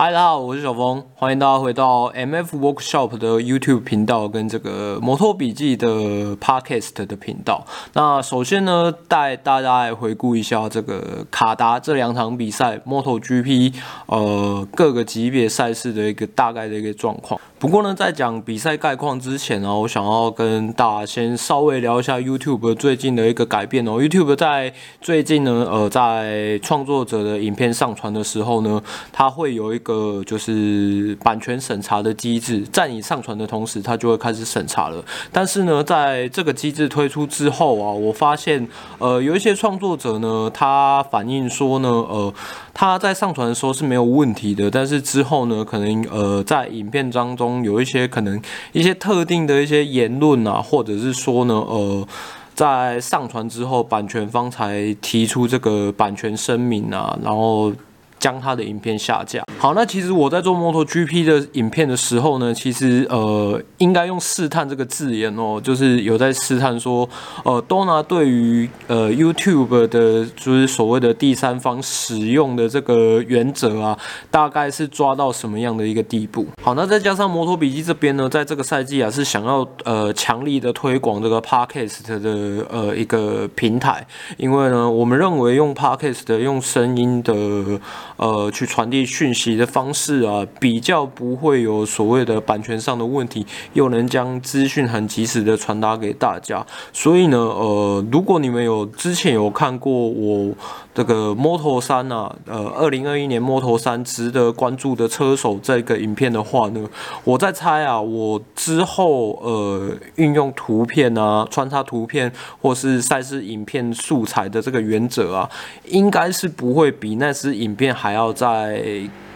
嗨，大家好，我是小峰，欢迎大家回到 MF Workshop 的 YouTube 频道跟这个摩托笔记的 Podcast 的频道。那首先呢，带大家来回顾一下这个卡达这两场比赛，MotoGP 呃各个级别赛事的一个大概的一个状况。不过呢，在讲比赛概况之前呢，我想要跟大家先稍微聊一下 YouTube 最近的一个改变哦。YouTube 在最近呢，呃，在创作者的影片上传的时候呢，它会有一个就是版权审查的机制，在你上传的同时，它就会开始审查了。但是呢，在这个机制推出之后啊，我发现呃，有一些创作者呢，他反映说呢，呃。他在上传的时候是没有问题的，但是之后呢，可能呃在影片当中有一些可能一些特定的一些言论啊，或者是说呢，呃，在上传之后，版权方才提出这个版权声明啊，然后。将他的影片下架。好，那其实我在做 MotoGP 的影片的时候呢，其实呃应该用试探这个字眼哦，就是有在试探说，呃，Dona 对于呃 YouTube 的，就是所谓的第三方使用的这个原则啊，大概是抓到什么样的一个地步？好，那再加上摩托笔记这边呢，在这个赛季啊是想要呃强力的推广这个 Podcast 的呃一个平台，因为呢，我们认为用 Podcast 用声音的。呃，去传递讯息的方式啊，比较不会有所谓的版权上的问题，又能将资讯很及时的传达给大家。所以呢，呃，如果你们有之前有看过我这个摩托三啊，呃，二零二一年摩托三值得关注的车手这个影片的话呢，我在猜啊，我之后呃运用图片啊，穿插图片或是赛事影片素材的这个原则啊，应该是不会比那支影片。还要再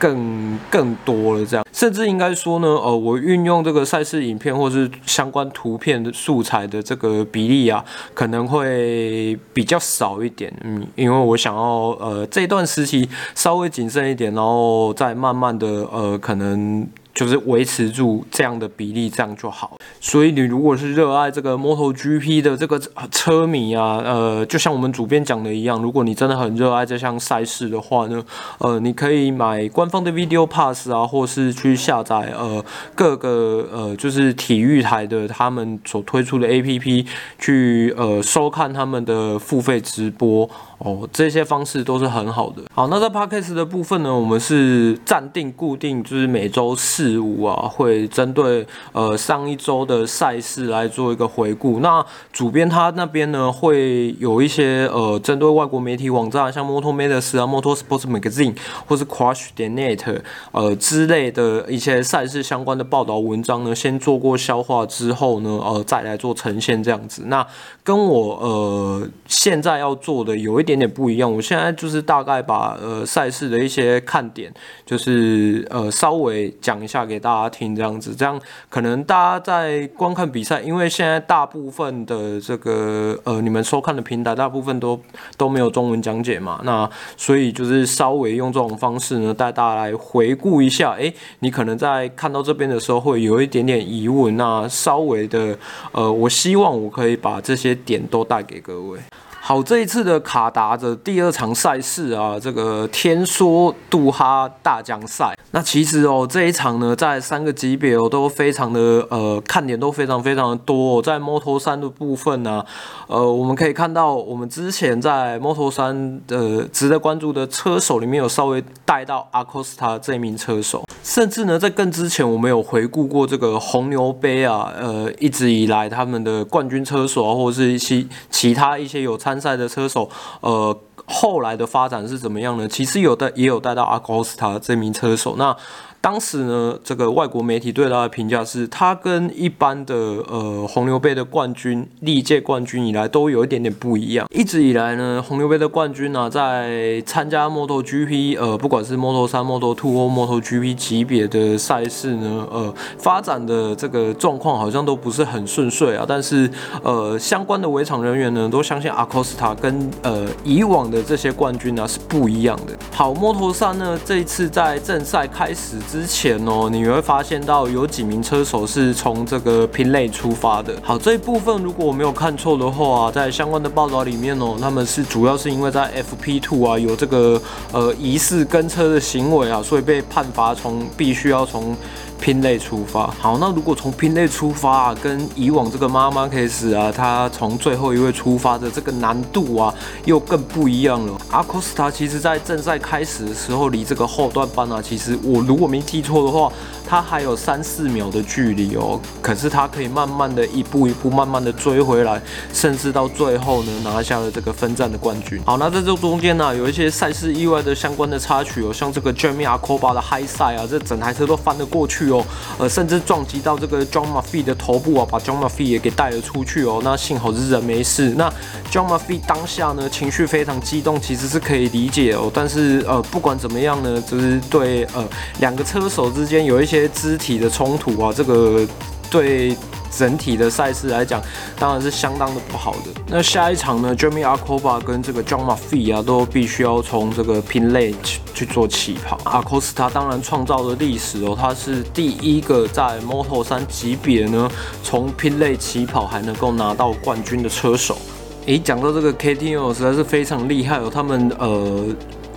更更多了，这样甚至应该说呢，呃，我运用这个赛事影片或是相关图片的素材的这个比例啊，可能会比较少一点，嗯，因为我想要呃这段时期稍微谨慎一点，然后再慢慢的呃可能。就是维持住这样的比例，这样就好。所以你如果是热爱这个 MotoGP 的这个车迷啊，呃，就像我们主编讲的一样，如果你真的很热爱这项赛事的话呢，呃，你可以买官方的 Video Pass 啊，或是去下载呃各个呃就是体育台的他们所推出的 APP 去呃收看他们的付费直播。哦，这些方式都是很好的。好，那在 Podcast 的部分呢，我们是暂定固定，就是每周四五啊，会针对呃上一周的赛事来做一个回顾。那主编他那边呢，会有一些呃针对外国媒体网站，像 Motor Matters 啊、Motor Sports Magazine 或是 Crash 点 Net 呃之类的一些赛事相关的报道文章呢，先做过消化之后呢，呃再来做呈现这样子。那跟我呃现在要做的有一点。点点不一样，我现在就是大概把呃赛事的一些看点，就是呃稍微讲一下给大家听，这样子，这样可能大家在观看比赛，因为现在大部分的这个呃你们收看的平台，大部分都都没有中文讲解嘛，那所以就是稍微用这种方式呢，带大家来回顾一下，诶，你可能在看到这边的时候会有一点点疑问，那稍微的呃，我希望我可以把这些点都带给各位。好，这一次的卡达的第二场赛事啊，这个天梭杜哈大奖赛。那其实哦，这一场呢，在三个级别哦，都非常的呃，看点都非常非常的多哦。在 Moto3 的部分呢，呃，我们可以看到，我们之前在 Moto3 的值得关注的车手里面有稍微带到 Acosta 这名车手，甚至呢，在更之前，我们有回顾过这个红牛杯啊，呃，一直以来他们的冠军车手啊，或者是一些其他一些有参赛的车手，呃，后来的发展是怎么样呢？其实有的也有带到阿 Costa 这名车手，那。当时呢，这个外国媒体对他的评价是，他跟一般的呃红牛杯的冠军历届冠军以来都有一点点不一样。一直以来呢，红牛杯的冠军呢、在参加 MotoGP 呃，不管是 Moto3、Moto2 或 MotoGP 级别的赛事呢，呃，发展的这个状况好像都不是很顺遂啊。但是呃，相关的围场人员呢，都相信 Acosta 跟呃以往的这些冠军呢、是不一样的。好，Moto3 呢，这一次在正赛开始。之前哦，你会发现到有几名车手是从这个拼类出发的。好，这一部分如果我没有看错的话啊，在相关的报道里面哦，他们是主要是因为在 FP2 啊有这个呃疑似跟车的行为啊，所以被判罚从必须要从。拼类出发，好，那如果从拼类出发啊，跟以往这个马马卡斯啊，他从最后一位出发的这个难度啊，又更不一样了。阿科斯塔其实在正赛开始的时候，离这个后段班啊，其实我如果没记错的话，他还有三四秒的距离哦。可是他可以慢慢的一步一步慢慢的追回来，甚至到最后呢，拿下了这个分站的冠军。好，那在这中间呢、有一些赛事意外的相关的插曲哦，像这个 Jamie Acoba 的 High Side 啊，这整台车都翻了过去。哦，呃，甚至撞击到这个 John Murphy 的头部啊，把 John Murphy 也给带了出去哦。那幸好是人没事。那 John Murphy 当下呢，情绪非常激动，其实是可以理解哦。但是呃，不管怎么样呢，就是对呃两个车手之间有一些肢体的冲突啊，这个对。整体的赛事来讲，当然是相当的不好的。那下一场呢，Jamie Acoba 跟这个 John Murphy 啊，都必须要从这个 Pit Lane 去做起跑。阿科斯塔当然创造了历史哦，他是第一个在 Moto 三级别呢，从 Pit Lane 起跑还能够拿到冠军的车手。诶，讲到这个 KTM 实在是非常厉害哦，他们呃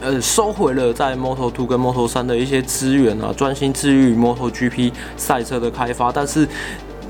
呃收回了在 Moto2 跟 Moto3 的一些资源啊，专心致力于 MotoGP 赛车的开发，但是。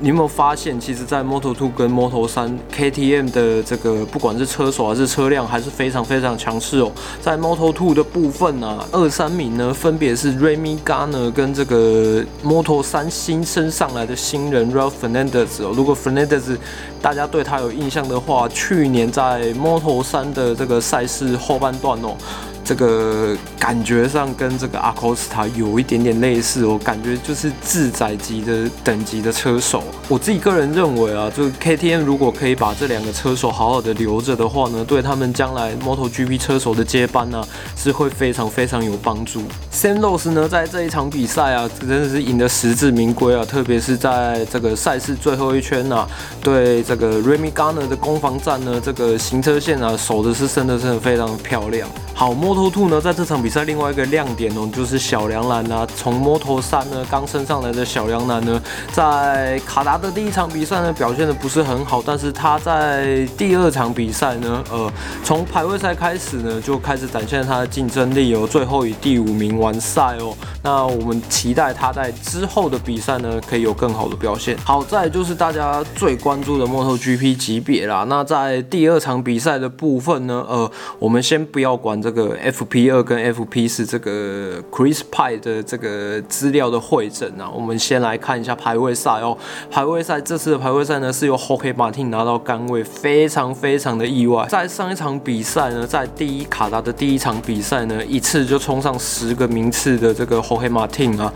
你有没有发现，其实，在 Moto2 跟 Moto3 KTM 的这个不管是车手还是车辆，还是非常非常强势哦。在 Moto2 的部分呢、啊，二三名呢分别是 Remy Garner 跟这个 Moto3 新升上来的新人 Raul Fernandez 哦。如果 Fernandez 大家对他有印象的话，去年在 Moto3 的这个赛事后半段哦。这个感觉上跟这个阿科斯塔有一点点类似，我感觉就是自载级的等级的车手。我自己个人认为啊，就 KTM 如果可以把这两个车手好好的留着的话呢，对他们将来 MotoGP 车手的接班呢、啊，是会非常非常有帮助。Sam Lowe 呢，在这一场比赛啊，真的是赢得实至名归啊，特别是在这个赛事最后一圈啊，对这个 Remy Garner 的攻防战呢，这个行车线啊，守的是真的是非常漂亮。好，Moto2 呢，在这场比赛另外一个亮点哦，就是小梁兰啊，从 Moto3 呢刚升上来的小梁兰呢，在卡达的第一场比赛呢表现的不是很好，但是他在第二场比赛呢，呃，从排位赛开始呢就开始展现他的竞争力哦，最后以第五名完赛哦。那我们期待他在之后的比赛呢可以有更好的表现。好，再就是大家最关注的 MotoGP 级别啦。那在第二场比赛的部分呢，呃，我们先不要管。这个 FP 二跟 FP 四这个 chris py 的这个资料的会诊啊，我们先来看一下排位赛哦。排位赛这次的排位赛呢，是由 HOKHE Martin 拿到杆位，非常非常的意外。在上一场比赛呢，在第一卡达的第一场比赛呢，一次就冲上十个名次的这个 HOKHE Martin 啊。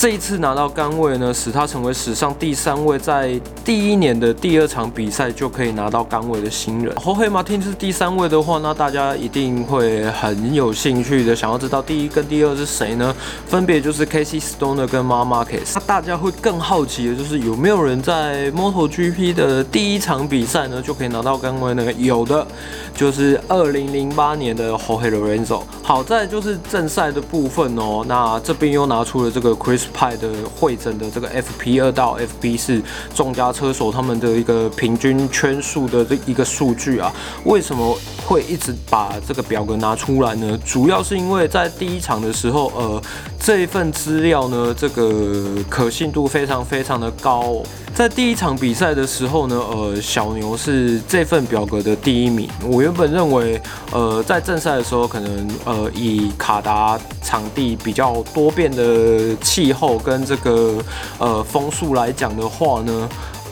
这一次拿到杆位呢，使他成为史上第三位在第一年的第二场比赛就可以拿到杆位的新人。后黑马天是第三位的话，那大家一定会很有兴趣的，想要知道第一跟第二是谁呢？分别就是 Casey Stoner 跟 Mar Marquez。那大家会更好奇的就是有没有人在 MotoGP 的第一场比赛呢就可以拿到杆位呢？有的，就是二零零八年的 Jorge Lorenzo。好在就是正赛的部分哦，那这边又拿出了这个 Chris。派的会诊的这个 FP 二到 FP 四众家车手他们的一个平均圈数的这一个数据啊，为什么会一直把这个表格拿出来呢？主要是因为在第一场的时候，呃，这一份资料呢，这个可信度非常非常的高。在第一场比赛的时候呢，呃，小牛是这份表格的第一名。我原本认为，呃，在正赛的时候，可能呃以卡达场地比较多变的气候跟这个呃风速来讲的话呢。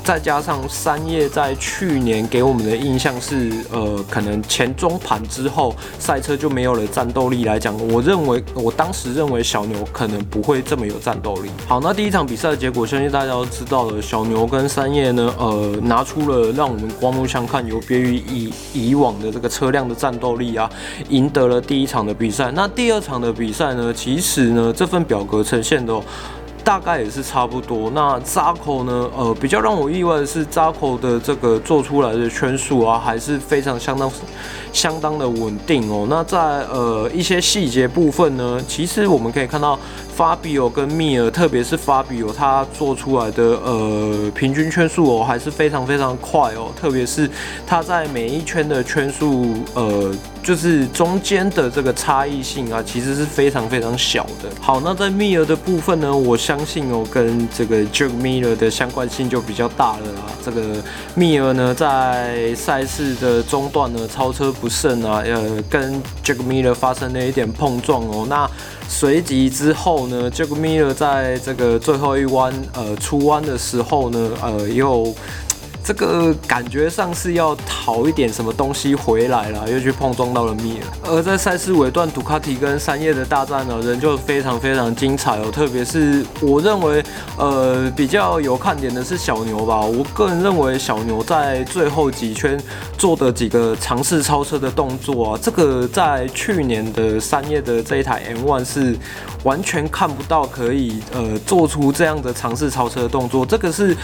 再加上三叶在去年给我们的印象是，呃，可能前中盘之后赛车就没有了战斗力来讲，我认为我当时认为小牛可能不会这么有战斗力。好，那第一场比赛的结果，相信大家都知道了，小牛跟三叶呢，呃，拿出了让我们刮目相看，有别于以以往的这个车辆的战斗力啊，赢得了第一场的比赛。那第二场的比赛呢，其实呢，这份表格呈现的。大概也是差不多。那扎口呢？呃，比较让我意外的是扎口的这个做出来的圈数啊，还是非常相当相当的稳定哦。那在呃一些细节部分呢，其实我们可以看到。Fabio 跟密尔，特别是 Fabio，他做出来的呃平均圈数哦，还是非常非常快哦。特别是他在每一圈的圈数，呃，就是中间的这个差异性啊，其实是非常非常小的。好，那在密尔的部分呢，我相信哦，跟这个 Jack Miller 的相关性就比较大了啊。这个密尔呢，在赛事的中段呢，超车不慎啊，呃，跟 Jack Miller 发生了一点碰撞哦。那随即之后呢，Jack Miller 在这个最后一弯，呃，出弯的时候呢，呃，又。这个感觉上是要讨一点什么东西回来了，又去碰撞到了密尔。而在赛事尾段，杜卡迪跟三叶的大战呢，仍旧非常非常精彩哦。特别是我认为，呃，比较有看点的是小牛吧。我个人认为，小牛在最后几圈做的几个尝试超车的动作啊，这个在去年的三叶的这一台 M1 是完全看不到可以呃做出这样的尝试超车的动作。这个是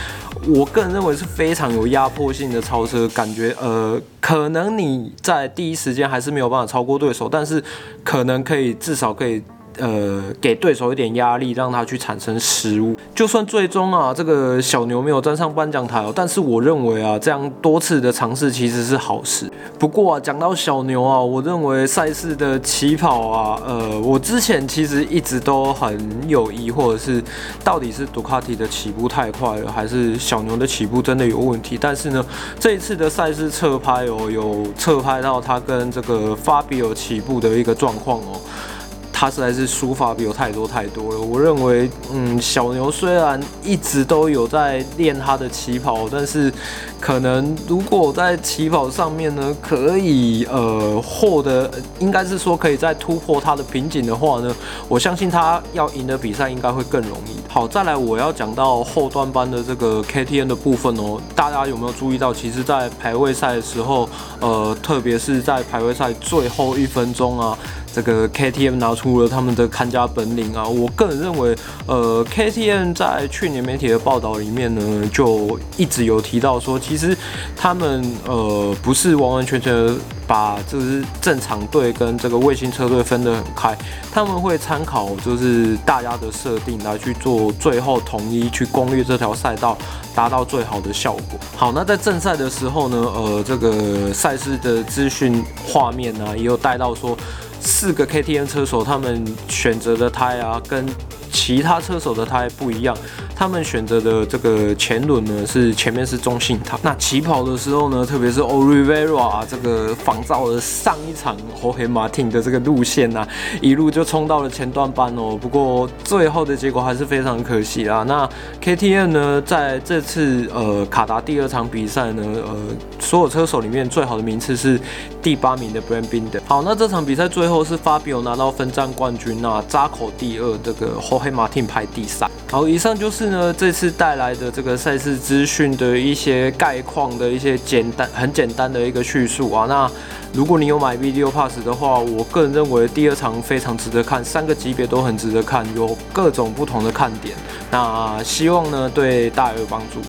我个人认为是非常。有压迫性的超车感觉，呃，可能你在第一时间还是没有办法超过对手，但是可能可以至少可以。呃，给对手一点压力，让他去产生失误。就算最终啊，这个小牛没有站上颁奖台哦，但是我认为啊，这样多次的尝试其实是好事。不过啊，讲到小牛啊，我认为赛事的起跑啊，呃，我之前其实一直都很有疑惑是，到底是杜卡迪的起步太快了，还是小牛的起步真的有问题？但是呢，这一次的赛事侧拍哦，有侧拍到他跟这个法比尔起步的一个状况哦。他实在是输法比我太多太多了。我认为，嗯，小牛虽然一直都有在练他的起跑，但是可能如果在起跑上面呢，可以呃获得，应该是说可以再突破他的瓶颈的话呢，我相信他要赢的比赛应该会更容易。好，再来我要讲到后段班的这个 K T N 的部分哦，大家有没有注意到？其实，在排位赛的时候，呃，特别是在排位赛最后一分钟啊。这个 KTM 拿出了他们的看家本领啊！我个人认为，呃，KTM 在去年媒体的报道里面呢，就一直有提到说，其实他们呃不是完完全全把就是正常队跟这个卫星车队分得很开，他们会参考就是大家的设定来去做最后统一去攻略这条赛道，达到最好的效果。好，那在正赛的时候呢，呃，这个赛事的资讯画面呢，也有带到说。四个 KTM 车手，他们选择的胎啊，跟其他车手的胎不一样。他们选择的这个前轮呢，是前面是中性胎。那起跑的时候呢，特别是 Oliveira 这个仿造了上一场 Jorge Martin 的这个路线啊，一路就冲到了前段班哦。不过最后的结果还是非常可惜啦。那 KTM 呢，在这次呃卡达第二场比赛呢，呃，所有车手里面最好的名次是第八名的 b r a n d Binder。好，那这场比赛最后是 Fabio 拿到分站冠军，那扎口第二，这个 Jorge 黑马丁排第三。好，以上就是呢这次带来的这个赛事资讯的一些概况的一些简单很简单的一个叙述啊。那如果你有买 Video Pass 的话，我个人认为第二场非常值得看，三个级别都很值得看，有各种不同的看点。那希望呢对大家有帮助。